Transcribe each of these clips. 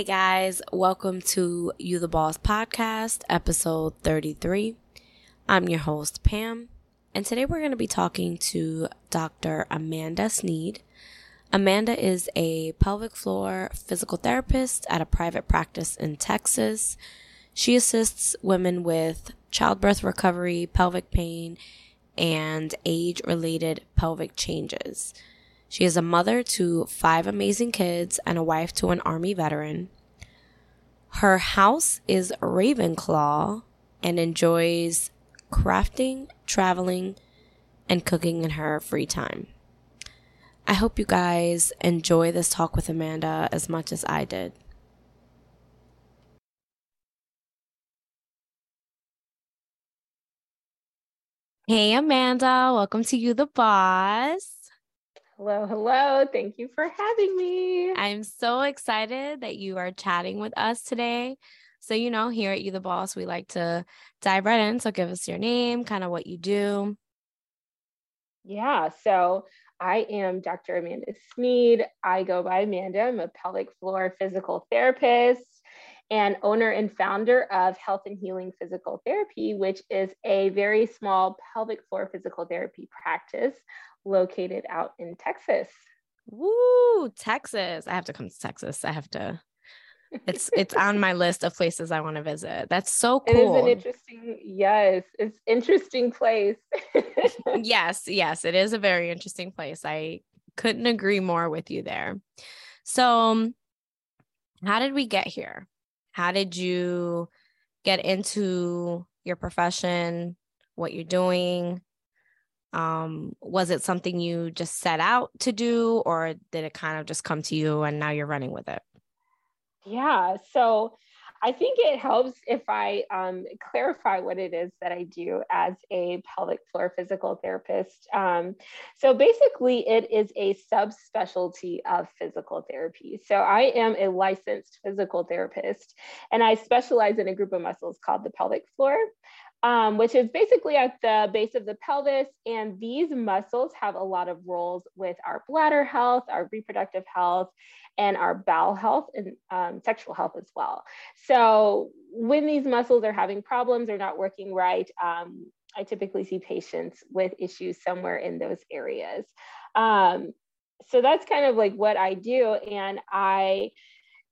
Hey guys, welcome to You the Boss podcast, episode 33. I'm your host, Pam, and today we're going to be talking to Dr. Amanda Sneed. Amanda is a pelvic floor physical therapist at a private practice in Texas. She assists women with childbirth recovery, pelvic pain, and age related pelvic changes. She is a mother to five amazing kids and a wife to an Army veteran. Her house is Ravenclaw and enjoys crafting, traveling, and cooking in her free time. I hope you guys enjoy this talk with Amanda as much as I did. Hey, Amanda, welcome to You the Boss. Hello, hello. Thank you for having me. I'm so excited that you are chatting with us today. So, you know, here at You the Boss, we like to dive right in. So, give us your name, kind of what you do. Yeah. So, I am Dr. Amanda Sneed. I go by Amanda. I'm a pelvic floor physical therapist and owner and founder of Health and Healing Physical Therapy, which is a very small pelvic floor physical therapy practice located out in Texas. Woo, Texas. I have to come to Texas. I have to it's it's on my list of places I want to visit. That's so cool. It is an interesting, yes, it's interesting place. yes, yes, it is a very interesting place. I couldn't agree more with you there. So, um, how did we get here? How did you get into your profession, what you're doing? Um was it something you just set out to do or did it kind of just come to you and now you're running with it? Yeah so i think it helps if i um, clarify what it is that i do as a pelvic floor physical therapist. Um, so basically it is a subspecialty of physical therapy. So i am a licensed physical therapist and i specialize in a group of muscles called the pelvic floor um, which is basically at the base of the pelvis. And these muscles have a lot of roles with our bladder health, our reproductive health, and our bowel health and um, sexual health as well. So when these muscles are having problems or not working right, um, I typically see patients with issues somewhere in those areas. Um, so that's kind of like what I do. And I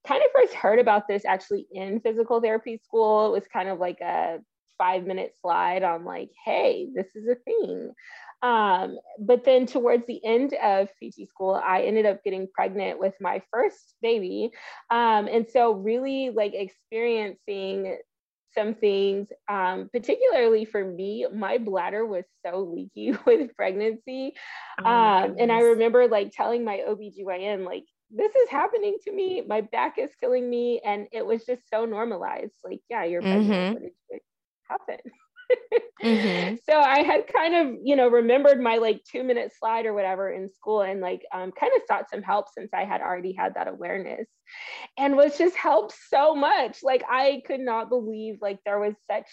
kind of first heard about this actually in physical therapy school. It was kind of like a five minute slide on like, hey, this is a thing. Um, but then towards the end of PT school, I ended up getting pregnant with my first baby. Um, and so really like experiencing some things, um, particularly for me, my bladder was so leaky with pregnancy. Oh um, and I remember like telling my OBGYN, like, this is happening to me. My back is killing me. And it was just so normalized. Like, yeah, you're pregnant. Mm-hmm happen. mm-hmm. So I had kind of, you know, remembered my like two minute slide or whatever in school and like um, kind of sought some help since I had already had that awareness and was just helped so much. Like I could not believe like there was such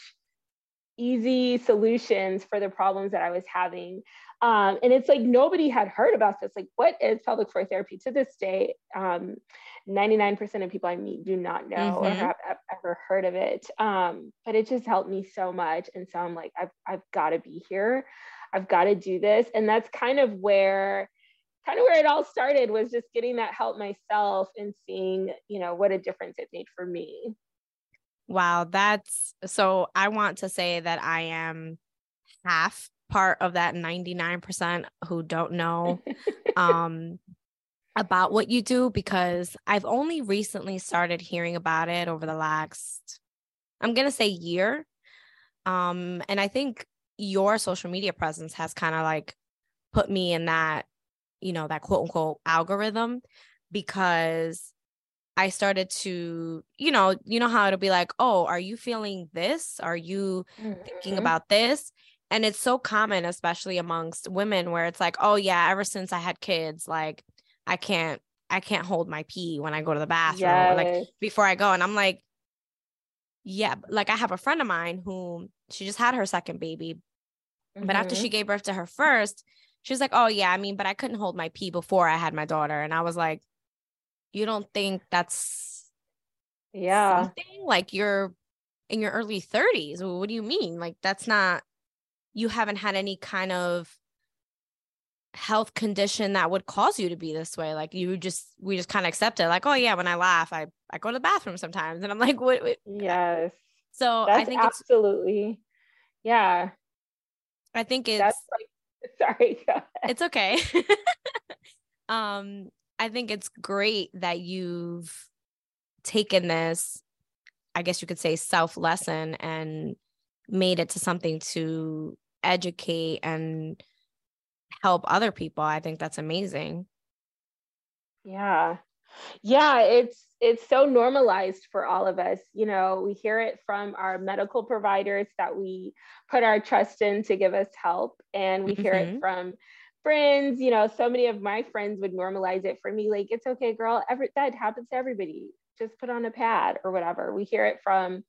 easy solutions for the problems that I was having. Um, and it's like nobody had heard about this. Like, what is pelvic floor therapy to this day? Um, 99% of people I meet do not know mm-hmm. or have, ever heard of it. Um, but it just helped me so much. And so I'm like, I've, I've got to be here. I've got to do this. And that's kind of where kind of where it all started was just getting that help myself and seeing, you know, what a difference it made for me. Wow, that's so I want to say that I am half part of that 99% who don't know um about what you do because I've only recently started hearing about it over the last I'm going to say year. Um and I think your social media presence has kind of like put me in that you know that quote unquote algorithm because I started to, you know, you know how it'll be like, oh, are you feeling this? Are you mm-hmm. thinking about this? And it's so common, especially amongst women, where it's like, oh yeah, ever since I had kids, like I can't, I can't hold my pee when I go to the bathroom, yes. like before I go. And I'm like, yeah, like I have a friend of mine who she just had her second baby, mm-hmm. but after she mm-hmm. gave birth to her first, she was like, oh yeah, I mean, but I couldn't hold my pee before I had my daughter, and I was like, you don't think that's yeah something like you're in your early 30s what do you mean like that's not you haven't had any kind of health condition that would cause you to be this way like you just we just kind of accept it like oh yeah when i laugh i i go to the bathroom sometimes. And i'm like what, what? yes. So That's i think absolutely yeah. I think it's That's like, sorry it's okay. Um i think it's great that you've taken this i guess you could say self lesson and made it to something to educate and help other people i think that's amazing. Yeah. Yeah it's it's so normalized for all of us you know we hear it from our medical providers that we put our trust in to give us help and we hear Mhm. it from friends you know so many of my friends would normalize it for me like it's okay girl every that happens to everybody just put on a pad or whatever. We hear it from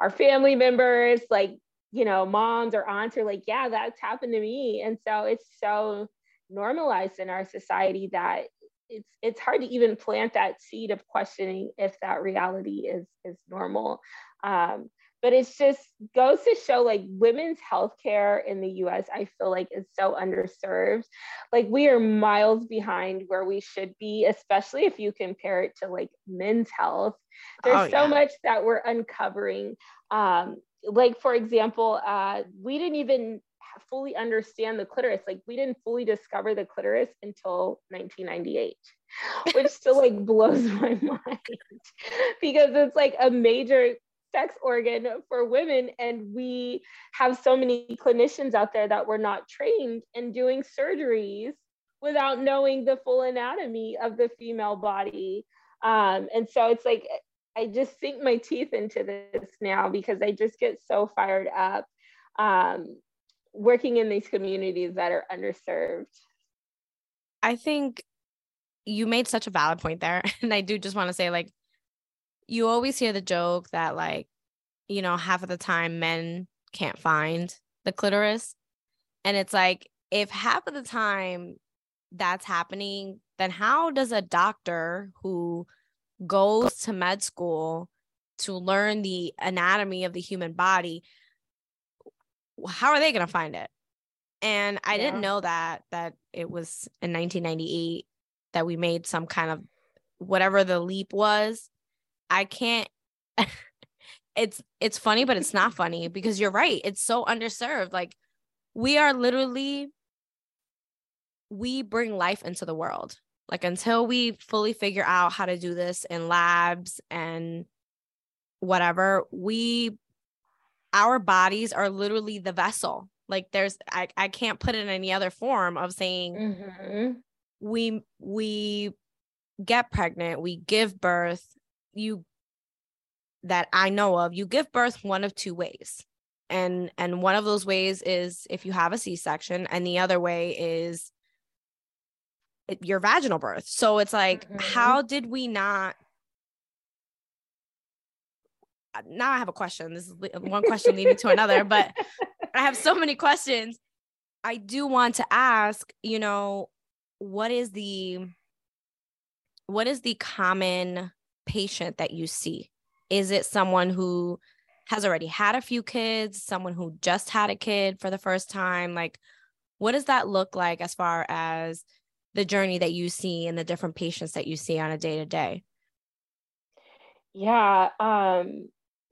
our family members like you know moms or aunts are like yeah that's happened to me. And so it's so normalized in our society that it's it's hard to even plant that seed of questioning if that reality is is normal. Um, but it's just goes to show like women's healthcare in the US I feel like is so underserved. Like we are miles behind where we should be especially if you compare it to like men's health. There's Oh, so much that we're uncovering um, like for example uh, we didn't even fully understand the clitoris. Like we didn't fully discover the clitoris until 1998 which still like blows my mind because it's like a major sex organ for women and we have so many clinicians out there that were not trained in doing surgeries without knowing the full anatomy of the female body. Um, and so it's like i just sink my teeth into this now because i just get so fired up um, working in these communities that are underserved I think you made such a valid point there. And I do just want to say, like, you always hear the joke that, like, you know, half of the time men can't find the clitoris. And it's like, if half of the time that's happening, then how does a doctor who goes to med school to learn the anatomy of the human body, how are they going to find it? And I Yeah. didn't know that that it was in 1998 that we made some kind of whatever the leap was. I can't it's it's funny but it's not funny because you're right. It's so underserved. Like we are literally we bring life into the world. Like until we fully figure out how to do this in labs and whatever, we our bodies are literally the vessel. Like there's I, I can't put it in any other form of saying Mhm. we we get pregnant, we give birth, you that I know of, you give birth one of two ways. And and one of those ways is if you have a C-section and the other way is your vaginal birth. So it's like Mhm. how did we not uh, now I have a question. This is one question leading to another, but I have so many questions. I do want to ask, you know, what is the what is the common patient that you see? Is it someone who has already had a few kids, someone who just had a kid for the first time? Like what does that look like as far as the journey that you see and the different patients that you see on a day to day? Yeah, um,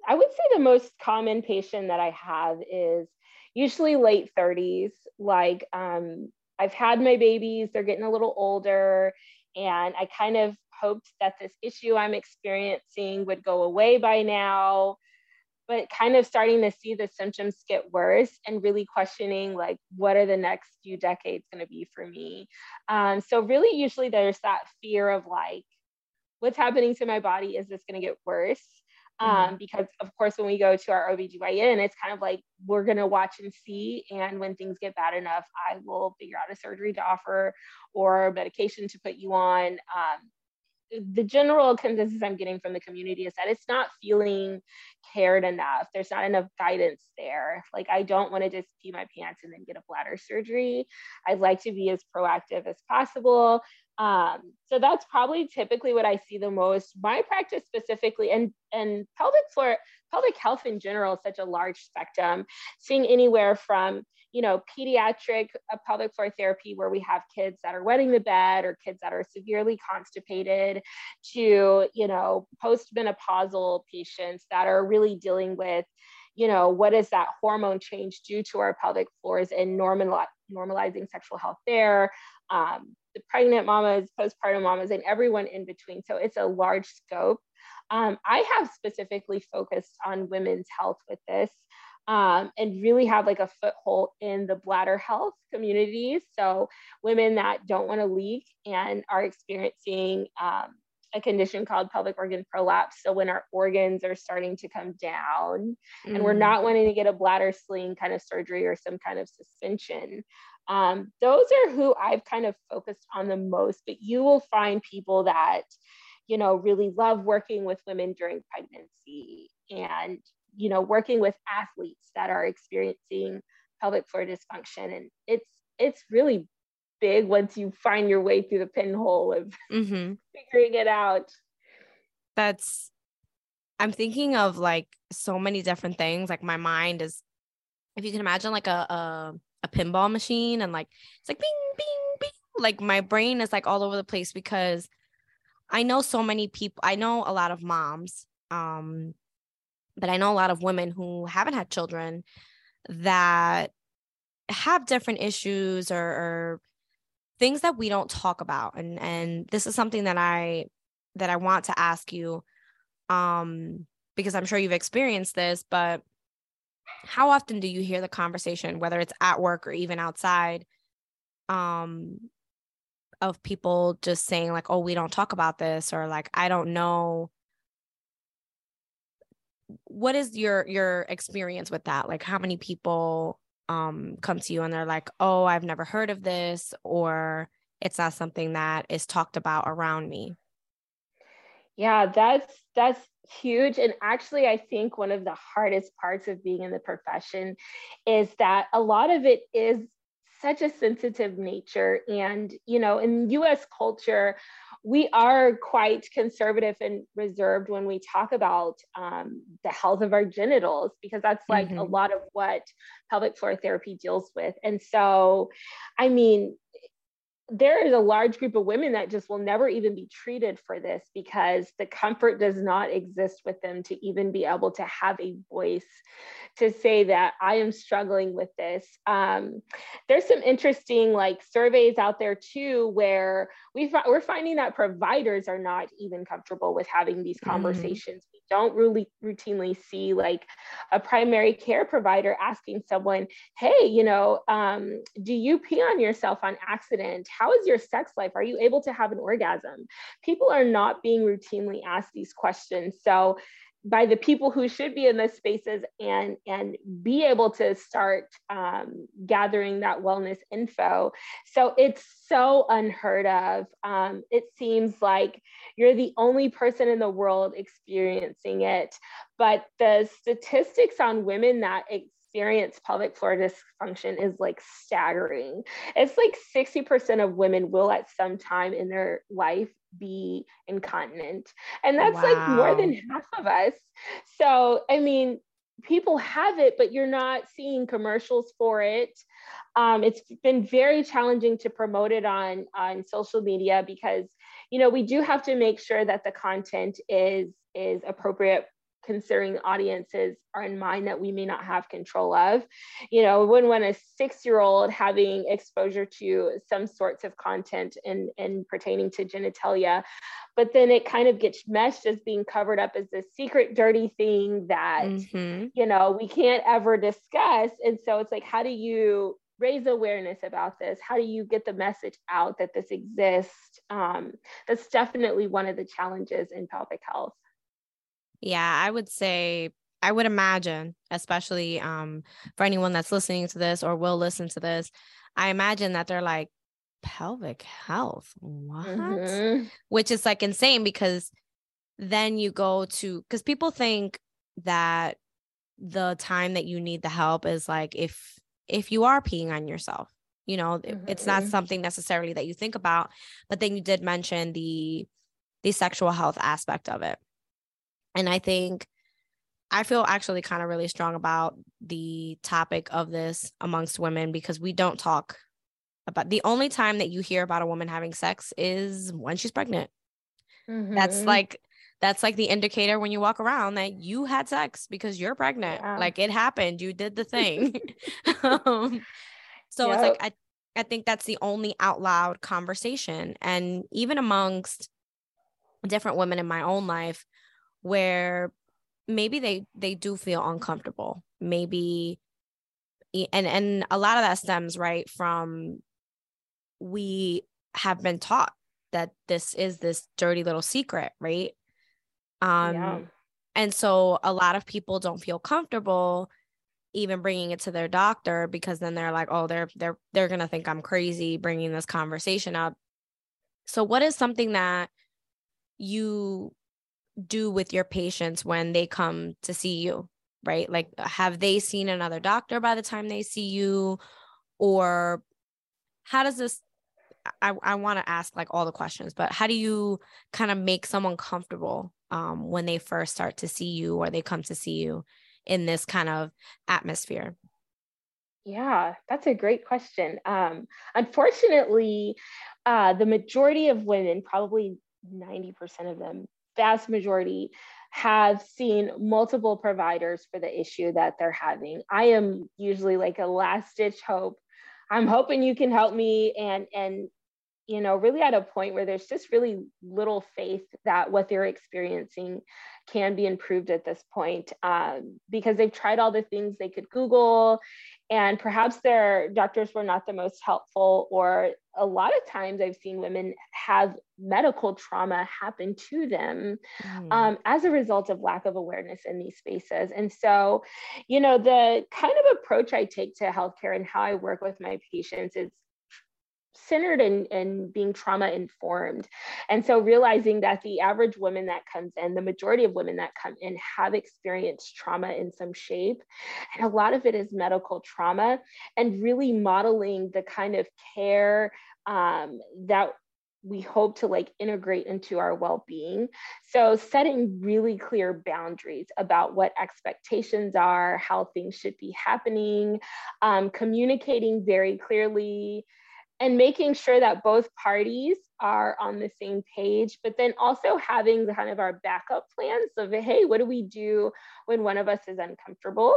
I would say the most common patient that I have is usually late 30s. Like, um, I've had my babies, they're getting a little older, and I kind of hoped that this issue I'm experiencing would go away by now, but kind of starting to see the symptoms get worse and really questioning, like, what are the next few decades going to be for me? Um, so, really, usually there's that fear of like, what's happening to my body? Is this going to get worse? Um, because of course, when we go to our OBGYN, it's kind of like we're going to watch and see. And when things get bad enough, I will figure out a surgery to offer or medication to put you on. Um, the general consensus I'm getting from the community is that it's not feeling cared enough. There's not enough guidance there. Like, I don't want to just pee my pants and then get a bladder surgery. I'd like to be as proactive as possible. Um, so that's probably typically what I see the most. My practice specifically, and and pelvic floor, pelvic health in general, is such a large spectrum. Seeing anywhere from you know pediatric uh, pelvic floor therapy, where we have kids that are wetting the bed or kids that are severely constipated, to you know postmenopausal patients that are really dealing with you know what is that hormone change due to our pelvic floors and normal, normalizing sexual health there um, the pregnant mamas, postpartum mamas, and everyone in between. So it's a large scope. Um, I have specifically focused on women's health with this um, and really have like a foothold in the bladder health communities. So women that don't want to leak and are experiencing um, a condition called pelvic organ prolapse. So when our organs are starting to come down mm. and we're mm. not wanting to get a bladder sling kind of surgery or some kind of suspension, um, those are who I've kind of focused on the most, but you will find people that, you know, really love working with women during pregnancy and, you know, working with athletes that are experiencing pelvic floor dysfunction. And it's, it's really big once you find your way through the pinhole of mm-hmm. figuring it out. That's, I'm thinking of like so many different things. Like my mind is, if you can imagine like a, a a pinball machine and like it's like bing bing bing like my brain is like all over the place because I know so many people I know a lot of moms um but I know a lot of women who haven't had children that have different issues or, or things that we don't talk about. And and this is something that I that I want to ask you um because I'm sure you've experienced this but how often do you hear the conversation whether it's at work or even outside um of people just saying like oh we don't talk about this or like i don't know what is your your experience with that like how many people um come to you and they're like oh i've never heard of this or it's not something that is talked about around me yeah that's that's huge. And actually, I think one of the hardest parts of being in the profession is that a lot of it is such a sensitive nature. And, you know, in US culture, we are quite conservative and reserved when we talk about um, the health of our genitals because that's like mm-hmm. a lot of what pelvic floor therapy deals with. And so, I mean, there is a large group of women that just will never even be treated for this because the comfort does not exist with them to even be able to have a voice to say that I am struggling with this. Um, there's some interesting like surveys out there too where we we're finding that providers are not even comfortable with having these mm-hmm. conversations. Don't really routinely see like a primary care provider asking someone, "Hey, you know, um, do you pee on yourself on accident? How is your sex life? Are you able to have an orgasm?" People are not being routinely asked these questions, so by the people who should be in those spaces and and be able to start um, gathering that wellness info so it's so unheard of um, it seems like you're the only person in the world experiencing it but the statistics on women that experience pelvic floor dysfunction is like staggering. It's like 60% of women will at some time in their life be incontinent. And that's wow. like more than half of us. So, I mean, people have it, but you're not seeing commercials for it. Um, it's been very challenging to promote it on, on social media because, you know, we do have to make sure that the content is is appropriate considering audiences are in mind that we may not have control of. You know, when when a six-year-old having exposure to some sorts of content and and pertaining to genitalia, but then it kind of gets meshed as being covered up as this secret dirty thing that mm-hmm. you know we can't ever discuss. And so it's like, how do you raise awareness about this? How do you get the message out that this exists? Um, that's definitely one of the challenges in pelvic health. Yeah, I would say I would imagine, especially um, for anyone that's listening to this or will listen to this, I imagine that they're like, pelvic health. What? Mm-hmm. Which is like insane because then you go to because people think that the time that you need the help is like if if you are peeing on yourself you know mm-hmm. it's not mm-hmm. something necessarily that you think about but then you did mention the the sexual health aspect of it and i think i feel actually kind of really strong about the topic of this amongst women because we don't talk about the only time that you hear about a woman having sex is when she's pregnant mm-hmm. that's like that's like the indicator when you walk around that you had sex because you're pregnant. Yeah. Like it happened, you did the thing. um, so yep. it's like I I think that's the only out loud conversation and even amongst different women in my own life where maybe they they do feel uncomfortable. Maybe and and a lot of that stems right from we have been taught that this is this dirty little secret, right? Um, yeah. And so a lot of people don't feel comfortable even bringing it to their doctor because then they're like, oh, they're they're they're gonna think I'm crazy bringing this conversation up. So, what is something that you do with your patients when they come to see you? Right? Like, have they seen another doctor by the time they see you, or how does this I, I want to ask like all the questions, but how do you kind of make someone comfortable um, when they first start to see you or they come to see you in this kind of atmosphere? Yeah, that's a great question. Um, unfortunately, uh, the majority of women, probably 90% of them, vast majority, have seen multiple providers for the issue that they're having. I am usually like a last ditch hope I'm hoping you can help me and and you know really at a point where there's just really little faith that what they're experiencing can be improved at this point um, because they've tried all the things they could google and perhaps their doctors were not the most helpful or a lot of times i've seen women have medical trauma happen to them mm. um, as a result of lack of awareness in these spaces and so you know the kind of approach i take to healthcare and how i work with my patients is centered in, in being trauma informed. And so realizing that the average woman that comes in, the majority of women that come in have experienced trauma in some shape. And a lot of it is medical trauma and really modeling the kind of care um, that we hope to like integrate into our well-being so setting really clear boundaries about what expectations are how things should be happening um, communicating very clearly and making sure that both parties are on the same page, but then also having kind of our backup plans of, hey, what do we do when one of us is uncomfortable?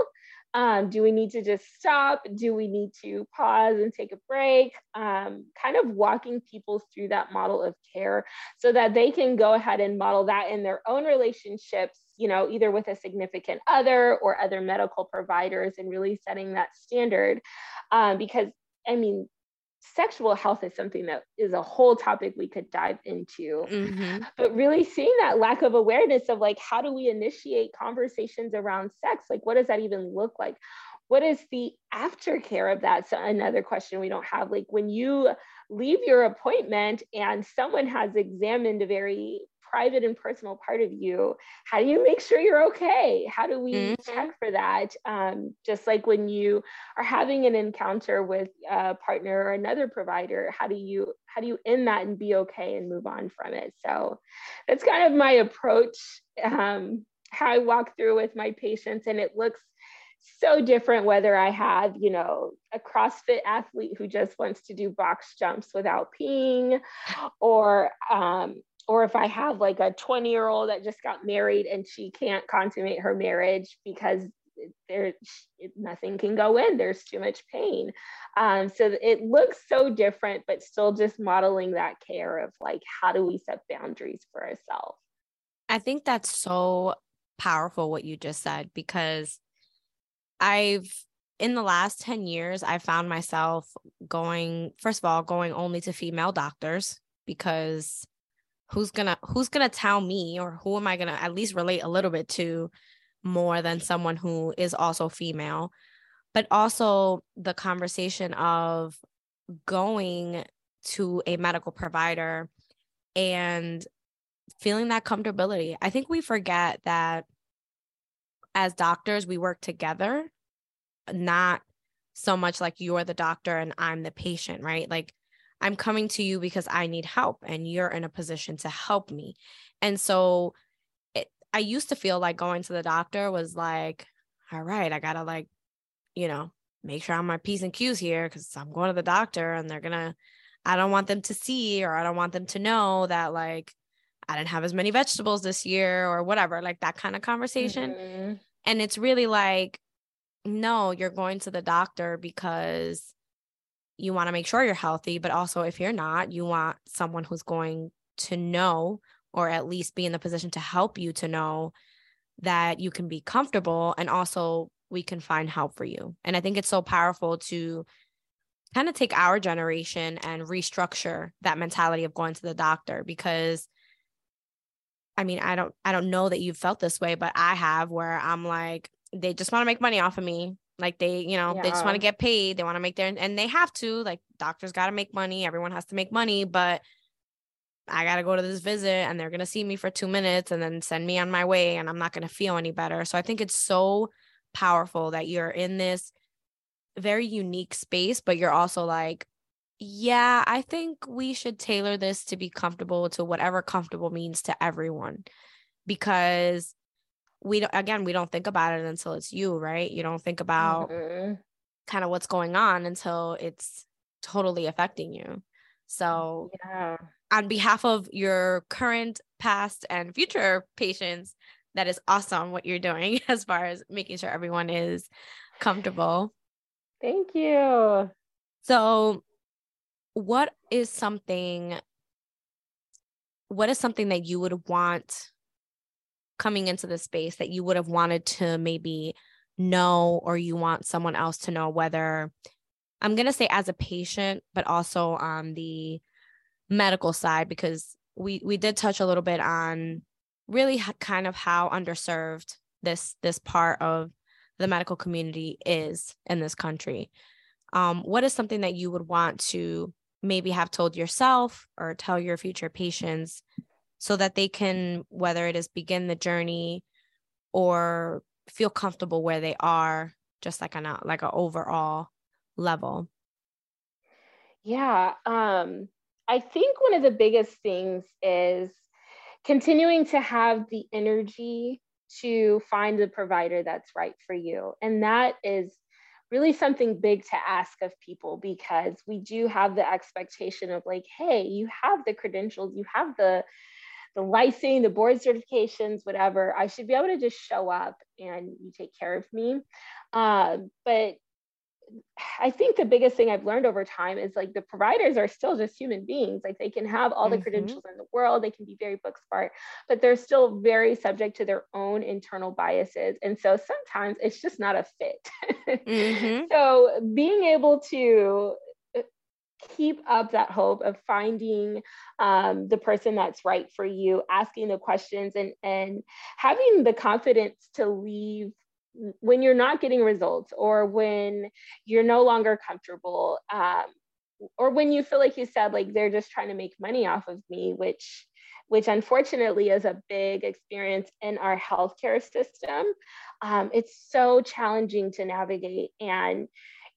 Um, do we need to just stop? Do we need to pause and take a break? Um, kind of walking people through that model of care so that they can go ahead and model that in their own relationships, you know, either with a significant other or other medical providers and really setting that standard. Um, because I mean, sexual health is something that is a whole topic we could dive into. Mm-hmm. but really seeing that lack of awareness of like how do we initiate conversations around sex? Like what does that even look like? What is the aftercare of that? So another question we don't have like when you leave your appointment and someone has examined a very private and personal part of you how do you make sure you're okay? How do we mm-hmm. check for that? Um, just like when you are having an encounter with a partner or another provider how do you how do you end that and be okay and move on from it? So that's kind of my approach um, how i walk through with my patients and it looks so different whether I have, you know, a CrossFit athlete who just wants to do box jumps without peeing, or um, or if I have like a 20 year old that just got married and she can't consummate her marriage because there nothing can go in there's too much pain. Um, so it looks so different but still just modeling that care of like how do we set boundaries for ourselves? I think that's so powerful what you just said because i've in the last 10 years i found myself going first of all going only to female doctors because who's gonna who's gonna tell me or who am i gonna at least relate a little bit to more than someone who is also female but also the conversation of going to a medical provider and feeling that comfortability. I think we forget that as doctors, we work together, not so much like you're the doctor and I'm the patient, right? Like I'm coming to you because I need help and you're in a position to help me. And so it, I used to feel like going to the doctor was like, all right, I got to like, you know, make sure I'm my P's and Q's here because I'm going to the doctor and they're going to, I don't want them to see or I don't want them to know that like I didn't have as many vegetables this year or whatever, like that kind of conversation. Mm-hmm. And it's really like, no, you're going to the doctor because you want to make sure you're healthy, but also if you're not, you want someone who's going to know or at least be in the position to help you to know that you can be comfortable and also we can find help for you. And I think it's so powerful to kind of take our generation and restructure that mentality of going to the doctor because I mean, I don't I don't know that you've felt this way, but I have where I'm like they just want to make money off of me. Like they, you know, yeah. they just want to get paid. They want to make their and they have to. Like doctors got to make money. Everyone has to make money, but I got to go to this visit and they're going to see me for 2 minutes and then send me on my way and I'm not going to feel any better. So I think it's so powerful that you're in this very unique space, but you're also like yeah, I think we should tailor this to be comfortable to whatever comfortable means to everyone because we don't again we don't think about it until it's you right? You don't think about mm-hmm. kind of what's going on until it's totally affecting you. So yeah. on behalf of your current past and future patients that is awesome what you're doing as far as making sure everyone is comfortable. Thank you. So what is something what is something that you would want coming into the space that you would have wanted to maybe know or you want someone else to know whether I'm going to say as a patient but also on the medical side because we we did touch a little bit on really kind of how underserved this this part of the medical community is in this country. Um, what is something that you would want to maybe have told yourself or tell your future patients so that they can whether it is begin the journey or feel comfortable where they are just like an like an overall level. Yeah um i think one of the biggest things is continuing to have the energy to find the provider that's right for you. And that is really something big to ask of people because we do have the expectation of like hey you have the credentials you have the the licensing the board certifications whatever i should be able to just show up and you take care of me uh, but I think the biggest thing I've learned over time is like the providers are still just human beings. Like they can have all the mm-hmm. credentials in the world, they can be very book smart, but they're still very subject to their own internal biases. And so sometimes it's just not a fit. mm-hmm. So being able to keep up that hope of finding um, the person that's right for you asking the questions and and having the confidence to leave when you're not getting results or when you're no longer comfortable um, or when you feel like you said like they're just trying to make money off of me which which unfortunately is a big experience in our healthcare system. Um, it's so challenging to navigate and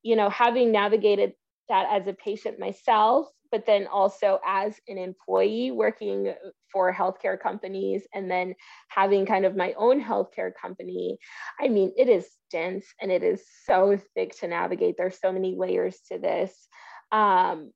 you know having navigated that as a patient myself but then also as an employee working for healthcare companies and then having kind of my own healthcare company. I mean, it is dense and it is so thick to navigate. There's so many layers to this. Um,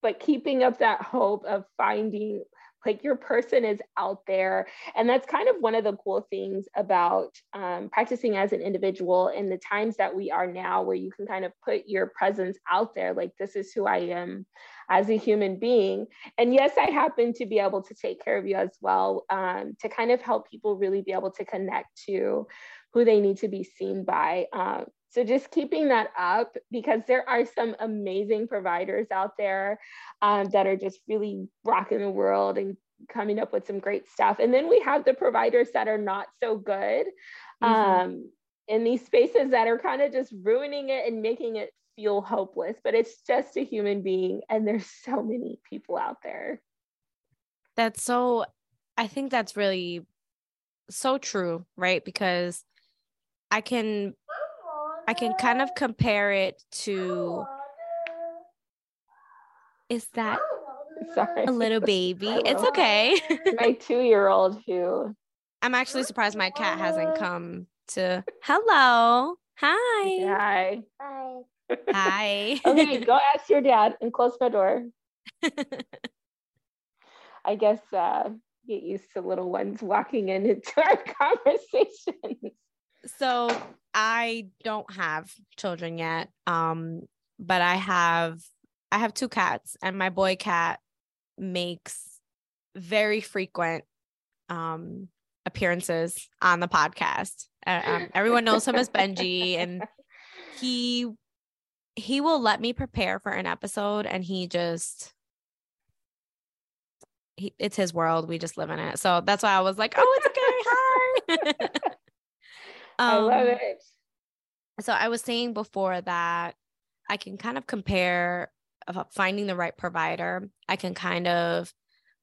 but keeping up that hope of finding like your person is out there. And that's kind of one of the cool things about um, practicing as an individual in the times that we are now where you can kind of put your presence out there like this is who i am as a human being. And yes i happen to be able to take care of you as well um, to kind of help people really be able to connect to who they need to be seen by um, so just keeping that up because there are some amazing providers out there um, that are just really rocking the world and coming up with some great stuff. And then we have the providers that are not so good mm-hmm. um, in these spaces that are kind of just ruining it and making it feel hopeless, but it's just a human being. And there's so many people out there. That's so, I think that's really so true, right? Because I can, I can kind of compare it to, is that Sorry. a little baby? It's okay. my two year old who I'm actually surprised my cat hasn't come to hello. Hi. Hi. Bye. Hi. okay, go ask your dad and close my door. I guess uh, get used to little ones walking in into our conversations. so I don't have children yet. Um, but I have I have two cats and my boy cat makes very frequent um appearances on the podcast. Uh, um, everyone knows him as Benji and he he will let me prepare for an episode and he just he, it's his world we just live in it so that's why i was like oh it's okay hi I love Um, it. so i was saying before that i can kind of compare finding the right provider. I can kind of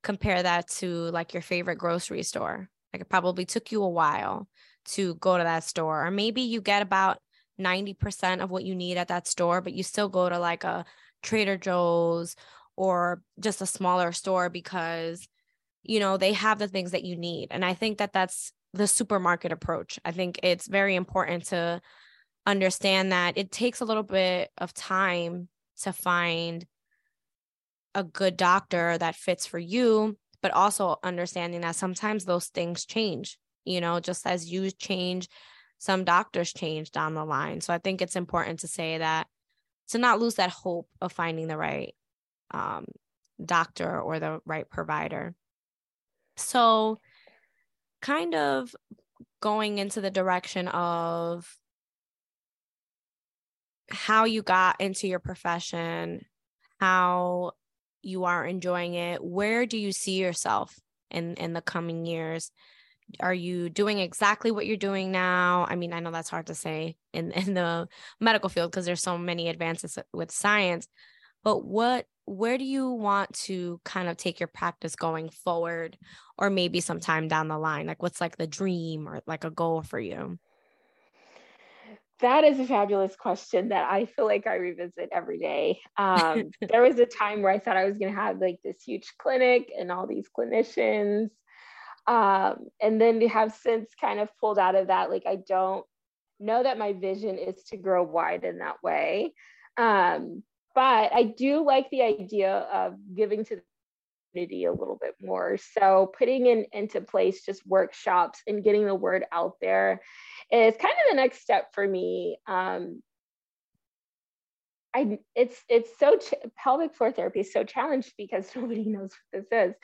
compare that to like your favorite grocery store. Like it probably took you a while to go to that store or maybe you get about 90% of what you need at that store but you still go to like a trader joe's or just a smaller store because you know they have the things that you need. And i think that that's the supermarket approach. I think it's very important to understand that it takes a little bit of time to find a good doctor that fits for you but also understanding that sometimes those things change you know just as you change some doctors change down the line. So i think it's important to say that to not lose that hope of finding the right um, doctor or the right provider. So kind of going into the direction of how you got into your profession, how you are enjoying it, where do you see yourself in in the coming years? Are you doing exactly what you're doing now? I mean, I know that's hard to say in in the medical field because there's so many advances with science, but what where do you want to kind of take your practice going forward or maybe sometime down the line? Like what's like the dream or like a goal for you? That is a fabulous question that I feel like I revisit every day. Um, there was a time where I thought I was going to have like this huge clinic and all these clinicians. Um, and then to have since kind of pulled out of that, like I don't know that my vision is to grow wide in that way. Um, but I do like the idea of giving to the community a little bit more. So putting in into place just workshops and getting the word out there is kind of the next step for me. Um, I it's it's so pelvic floor therapy is so challenged because nobody knows what this is.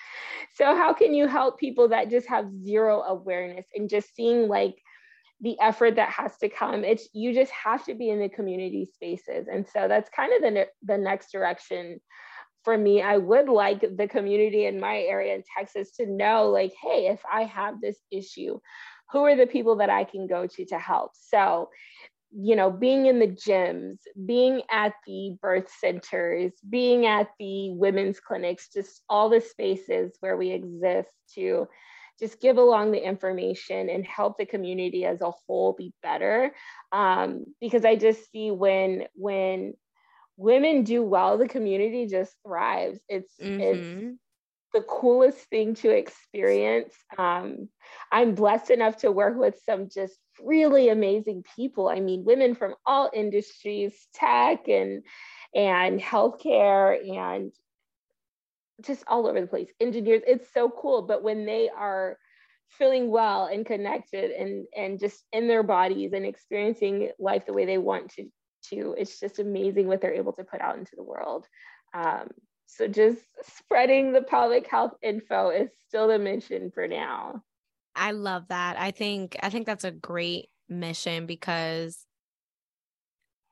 So how can you help people that just have zero awareness and just seeing like the effort that has to come. It's you just have to be in the community spaces. And so that's kind of the the next direction for me. I would like the community in my area in texas to know like hey if i have this issue who are the people that i can go to to help? So you know being in the gyms being at the birth centers being at the women's clinics just all the spaces where we exist to just give along the information and help the community as a whole be better. Um, because i just see when when women do well the community just thrives. It's mm-hmm. it's the coolest thing to experience. Um, i'm blessed enough to work with some just really amazing people. I mean women from all industries tech and and healthcare and just all over the place. Engineers it's so cool but when they are feeling well and connected and and just in their bodies and experiencing life the way they want to to it's just amazing what they're able to put out into the world. Um, so just spreading the pelvic health info is still the mission for now. I love that. I think i think that's a great mission because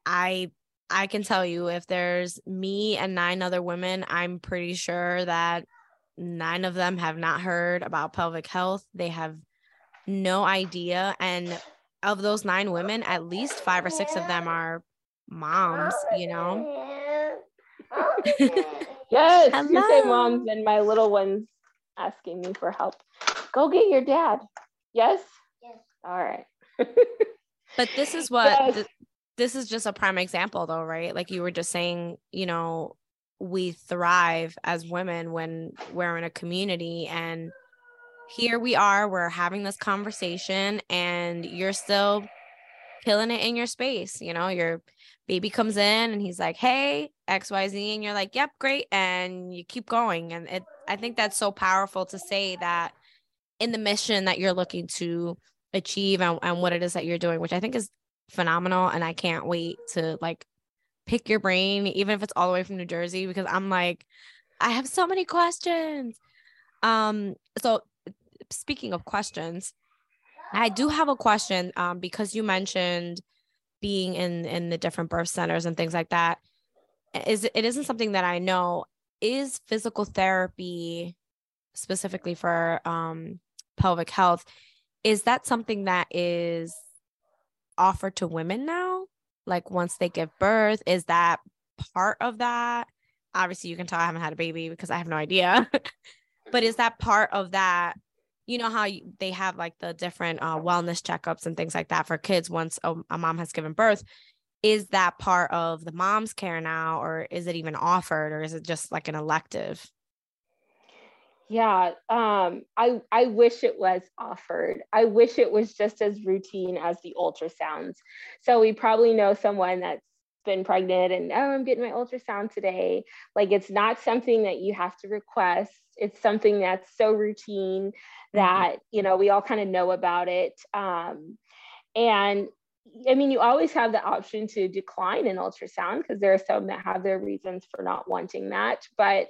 i I can tell you if there's me and nine other women, I'm pretty sure that nine of them have not heard about pelvic health. They have no idea. And of those nine women, at least five or six of them are moms, you know? yes, Hello. you say moms and my little one's asking me for help. Go get your dad. Yes? Yes. All right. but this is what yes. th- this is just a prime example though, right? Like you were just saying, you know, we thrive as women when we're in a community and here we are we're having this conversation and you're still killing it in your space you know your baby comes in and he's like hey xyz and you're like yep great and you keep going and it i think that's so powerful to say that in the mission that you're looking to achieve and, and what it is that you're doing which i think is phenomenal and i can't wait to like pick your brain, even if it's all the way from New Jersey, because I'm like, I have so many questions. Um, so speaking of questions, I do have a question um, because you mentioned being in in the different birth centers and things like that. Is it isn't something that I know. Is physical therapy specifically for um, pelvic health? Is that something that is offered to women now? like once they give birth? Is that part of that? Obviously you can tell i haven't had a baby because i have no idea. But is that part of that? You know how you, they have like the different uh, wellness checkups and things like that for kids once a, a mom has given birth. Is that part of the mom's care now or is it even offered or is it just like an elective yeah, um, I I wish it was offered. I wish it was just as routine as the ultrasounds. So we probably know someone that's been pregnant and oh, I'm getting my ultrasound today. Like it's not something that you have to request. It's something that's so routine mm-hmm. that you know we all kind of know about it. Um, and I mean, you always have the option to decline an ultrasound because there are some that have their reasons for not wanting that. But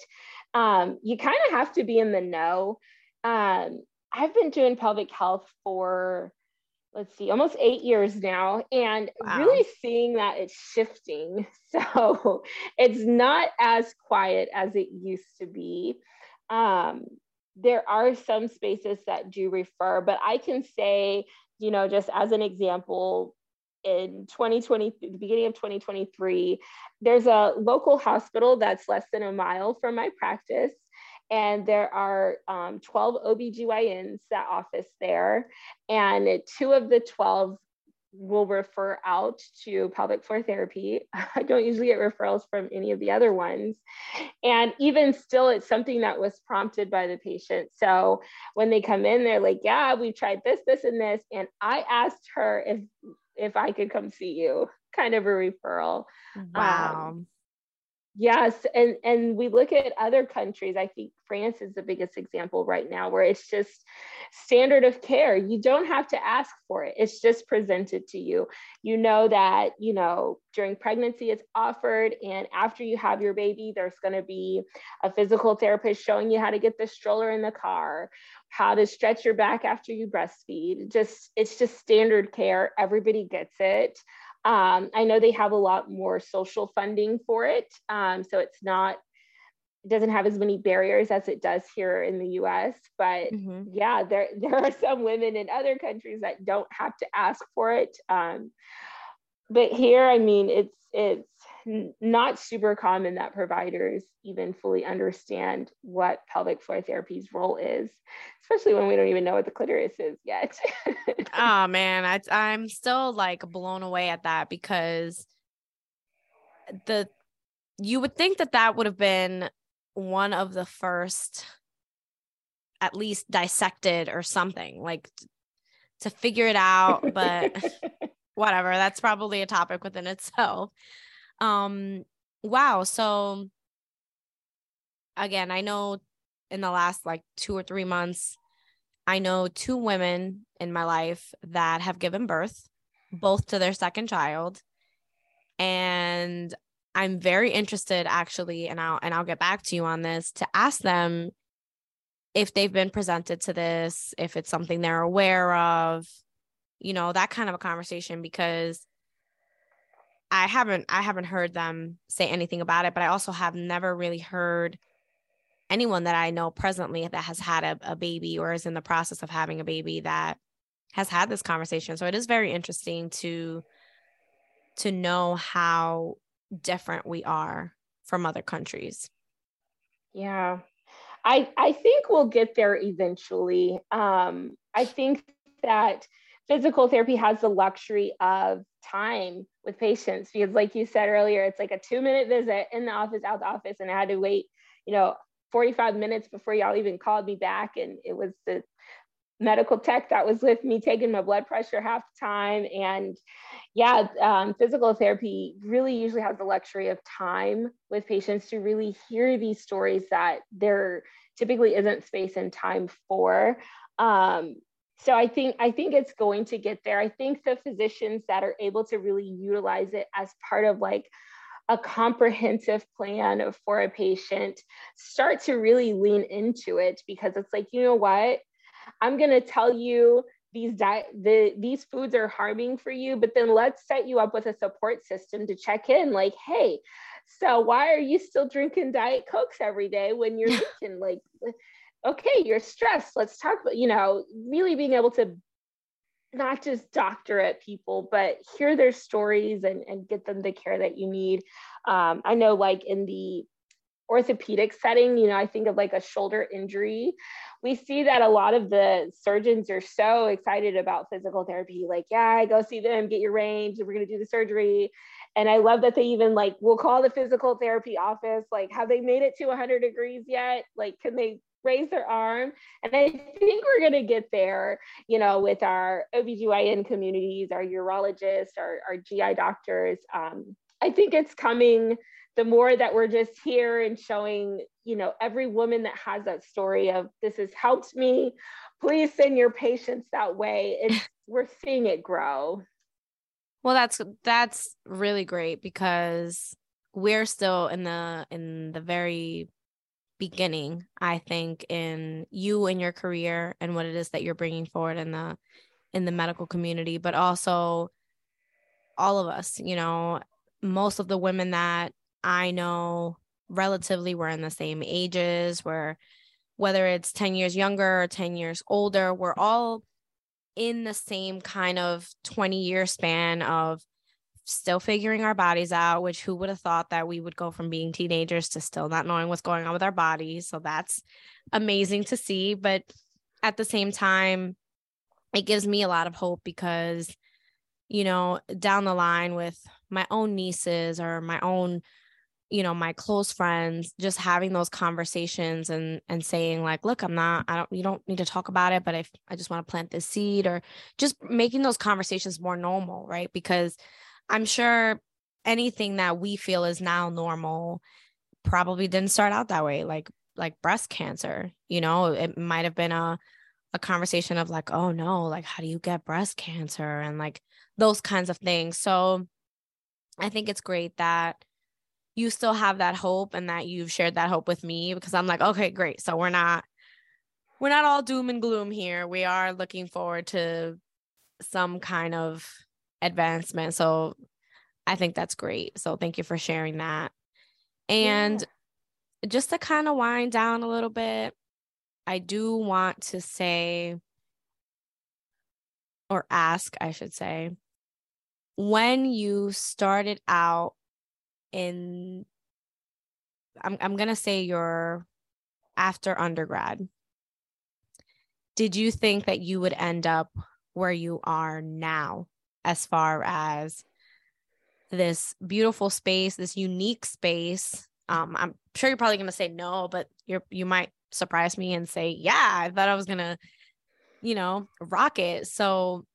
um, you kind of have to be in the know. Um, I've been doing pelvic health for, let's see, almost eight years now, and wow. really seeing that it's shifting. So it's not as quiet as it used to be. Um, there are some spaces that do refer, but I can say, you know, just as an example, in 2020, the beginning of 2023, there's a local hospital that's less than a mile from my practice. And there are um, 12 OBGYNs that office there. And two of the 12 will refer out to pelvic floor therapy. I don't usually get referrals from any of the other ones. And even still, it's something that was prompted by the patient. So when they come in, they're like, Yeah, we've tried this, this, and this. And I asked her if if I could come see you, kind of a referral. Wow. Um, yes, and and we look at other countries. I think France is the biggest example right now, where it's just standard of care. You don't have to ask for it; it's just presented to you. You know that you know during pregnancy it's offered, and after you have your baby, there's going to be a physical therapist showing you how to get the stroller in the car how to stretch your back after you breastfeed. Just it's just standard care. Everybody gets it. Um, I know they have a lot more social funding for it, um, so it's not it doesn't have as many barriers as it does here in the U.S. But mm-hmm. yeah, there there are some women in other countries that don't have to ask for it. Um, but here, I mean, it's it's not super common that providers even fully understand what pelvic floor therapy's role is, especially when we don't even know what the clitoris is yet. oh man, I, I'm still like blown away at that because the you would think that that would have been one of the first at least dissected or something like to figure it out but whatever that's probably a topic within itself um, wow. So again, I know in the last like two or three months, I know two women in my life that have given birth, both to their second child. And I'm very interested actually, and I'll and I'll get back to you on this to ask them if they've been presented to this, if it's something they're aware of, you know, that kind of a conversation because I haven't I haven't heard them say anything about it, but I also have never really heard anyone that I know presently that has had a, a baby or is in the process of having a baby that has had this conversation. So it is very interesting to to know how different we are from other countries. Yeah. I I think we'll get there eventually. Um, I think that physical therapy has the luxury of time with patients because like you said earlier it's like a two minute visit in the office out the office and i had to wait you know 45 minutes before y'all even called me back. And it was the medical tech that was with me taking my blood pressure half the time. And yeah um, physical therapy really usually has the luxury of time with patients to really hear these stories that there typically isn't space and time for. Um, so i think i think it's going to get there. I think the physicians that are able to really utilize it as part of like a comprehensive plan for a patient start to really lean into it because it's like you know what? I'm going to tell you these diet the these foods are harming for you but then let's set you up with a support system to check in like hey so why are you still drinking diet cokes every day when you're eating like okay, you're stressed. Let's talk about, you know, really being able to not just doctor at people, but hear their stories and, and get them the care that you need. Um, I know, like in the orthopedic setting, you know, I think of like a shoulder injury. We see that a lot of the surgeons are so excited about physical therapy, like, yeah, go see them, get your range, we're going to do the surgery. And I love that they even like we'll call the physical therapy office, like, have they made it to 100 degrees yet? Like, can they raise their arm. And I think we're going to get there, you know, with our OBGYN communities, our urologists, our, our GI doctors. Um, I think it's coming the more that we're just here and showing, you know, every woman that has that story of this has helped me, please send your patients that way. It's, we're seeing it grow. Well, that's that's really great because we're still in the in the very beginning i think in you and your career and what it is that you're bringing forward in the in the medical community but also all of us you know most of the women that i know relatively we're in the same ages where whether it's 10 years younger or 10 years older we're all in the same kind of 20 year span of still figuring our bodies out, which who would have thought that we would go from being teenagers to still not knowing what's going on with our bodies. So that's amazing to see. But at the same time, it gives me a lot of hope because, you know, down the line with my own nieces or my own you know my close friends just having those conversations and and saying like look i'm not i don't you don't need to talk about it but if i just want to plant this seed or just making those conversations more normal right because I'm sure anything that we feel is now normal probably didn't start out that way like like breast cancer you know? It might have been a a conversation of like oh no like how do you get breast cancer? and like those kinds of things. So i think it's great that you still have that hope and that you've shared that hope with me because i'm like okay great. So we're not we're not all doom and gloom here. We are looking forward to some kind of advancement. So I think that's great. So thank you for sharing that. And yeah. just to kind of wind down a little bit, I do want to say or ask, I should say, when you started out in I'm I'm going to say your after undergrad. Did you think that you would end up where you are now? As far as this beautiful space, this unique space. Um, I'm sure you're probably going to say no, but you're you might surprise me and say, "Yeah, I thought I was going to, you know, rock it." So,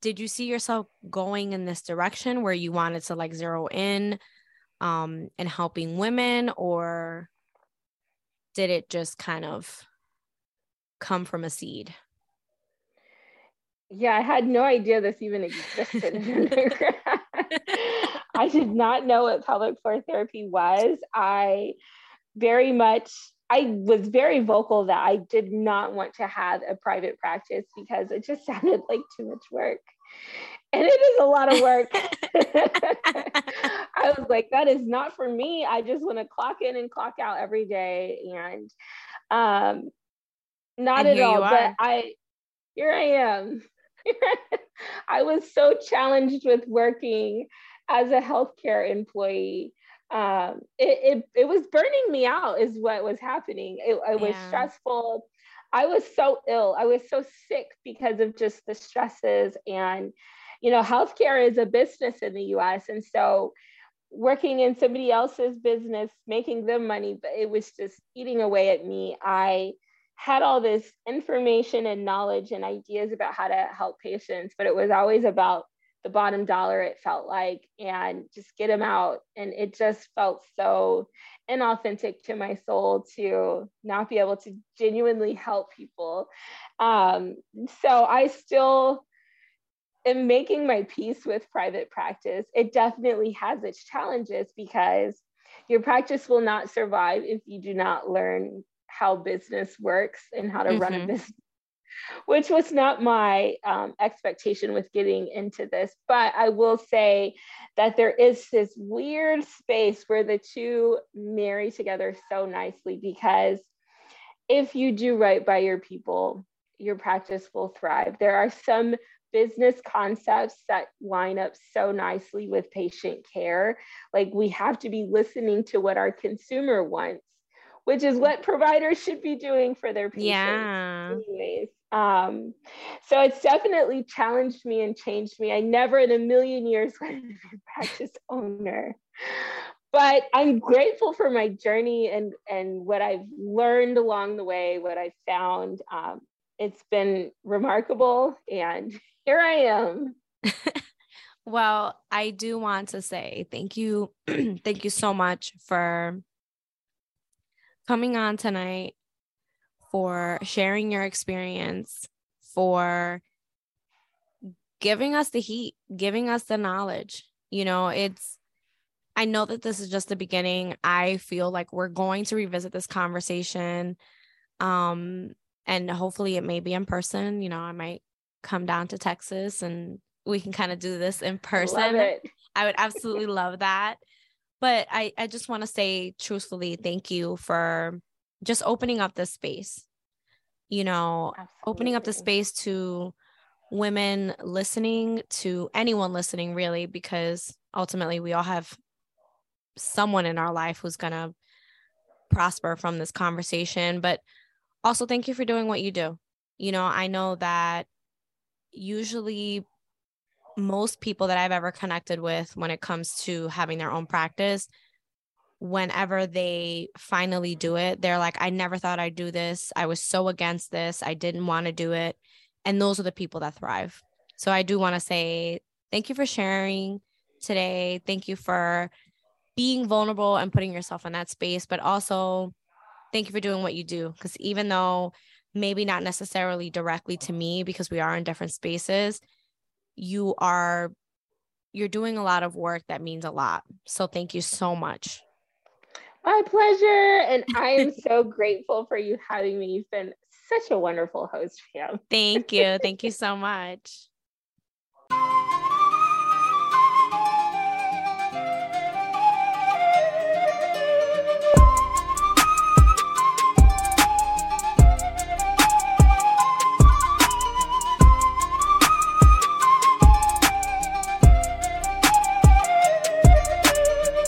did you see yourself going in this direction where you wanted to like zero in um and helping women or did it just kind of come from a seed? Yeah, I had no idea this even existed. I did not know what pelvic floor therapy was. I very much I was very vocal that I did not want to have a private practice because it just sounded like too much work. And it is a lot of work. I was like, that is not for me. I just want to clock in and clock out every day. And um not and at all. But I here I am. I was so challenged with working as a healthcare employee. Um, it, it, it was burning me out is what was happening. It, it was yeah. stressful. I was so ill. I was so sick because of just the stresses and you know healthcare is a business in the us and so working in somebody else's business making them money but it was just eating away at me. I had all this information and knowledge and ideas about how to help patients but it was always about the bottom dollar it felt like and just get them out. And it just felt so inauthentic to my soul to not be able to genuinely help people. Um, so i still am making my peace with private practice. It definitely has its challenges because your practice will not survive if you do not learn how business works and how to mm-hmm. run a mm-hmm. business which was not my um, expectation with getting into this. But I will say that there is this weird space where the two marry together so nicely because if you do right by your people, your practice will thrive. There are some business concepts that line up so nicely with patient care. Like we have to be listening to what our consumer wants which is what providers should be doing for their patients. Yeah. Anyways. Um, so it's definitely challenged me and changed me. I never in a million years wanted to be a practice owner. But I'm grateful for my journey and, and what I've learned along the way, what I've found. Um, it's been remarkable, and here I am. well, I do want to say thank you. thank you so much for coming on tonight, for sharing your experience, for giving us the heat, giving us the knowledge. You know, it's, I know that this is just the beginning. I feel like we're going to revisit this conversation. Um, and hopefully it may be in person. You know, I might come down to Texas and we can kind of do this in person. I would absolutely love that but I, I just want to say truthfully, thank you for just opening up this space, you know, Absolutely. opening up the space to women listening, to anyone listening, really, because ultimately we all have someone in our life who's going to prosper from this conversation. But also, thank you for doing what you do. You know, I know that usually most people that I've ever connected with when it comes to having their own practice, whenever they finally do it, they're like, I never thought I'd do this. I was so against this. I didn't want to do it. And those are the people that thrive. So I do want to say thank you for sharing today. Thank you for being vulnerable and putting yourself in that space, but also thank you for doing what you do. Because even though maybe not necessarily directly to me, because we are in different spaces, you are you're doing a lot of work that means a lot. So thank you so much. My pleasure. And I am so grateful for you having me. You've been such a wonderful host, Pam. Thank you. Thank you so much.